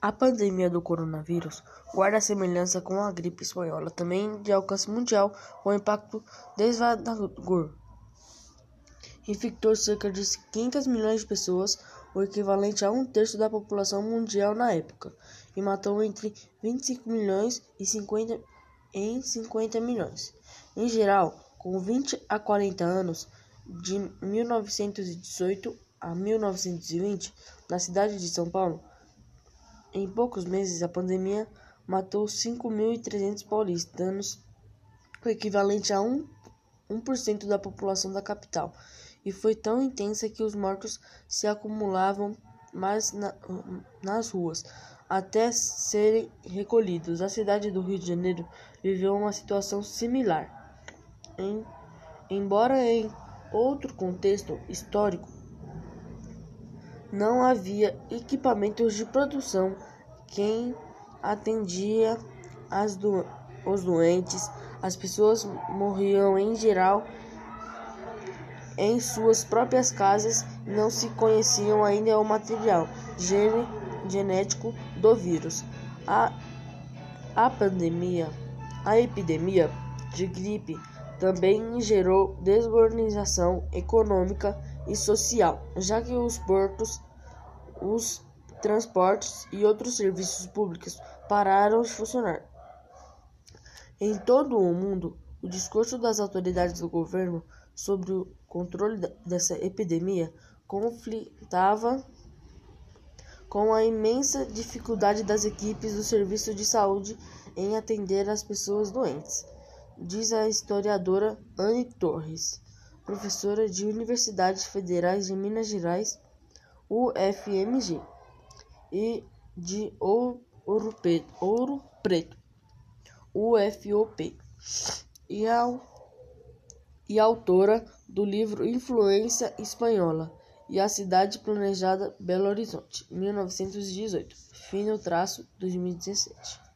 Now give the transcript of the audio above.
A pandemia do coronavírus guarda semelhança com a gripe espanhola, também de alcance mundial, com impacto devastador. Infectou cerca de 500 milhões de pessoas, o equivalente a um terço da população mundial na época, e matou entre 25 milhões e 50 em 50 milhões. Em geral, com 20 a 40 anos, de 1918 a 1920, na cidade de São Paulo, em poucos meses, a pandemia matou 5.300 paulistanos, o equivalente a 1%, 1 da população da capital, e foi tão intensa que os mortos se acumulavam mais na, nas ruas, até serem recolhidos. A cidade do Rio de Janeiro viveu uma situação similar. Em, embora em outro contexto histórico, não havia equipamentos de produção. Quem atendia do, os doentes, as pessoas morriam em geral em suas próprias casas e não se conheciam ainda o material gene, genético do vírus. A, a pandemia, a epidemia de gripe também gerou desorganização econômica e social, já que os portos, os transportes e outros serviços públicos pararam de funcionar. Em todo o mundo, o discurso das autoridades do governo sobre o controle dessa epidemia conflitava com a imensa dificuldade das equipes do serviço de saúde em atender as pessoas doentes, diz a historiadora Anne Torres professora de Universidades Federais de Minas Gerais, UFMG, e de Ouro Preto, UFOP, e, ao, e autora do livro Influência Espanhola e a Cidade Planejada Belo Horizonte, 1918, fino traço 2017.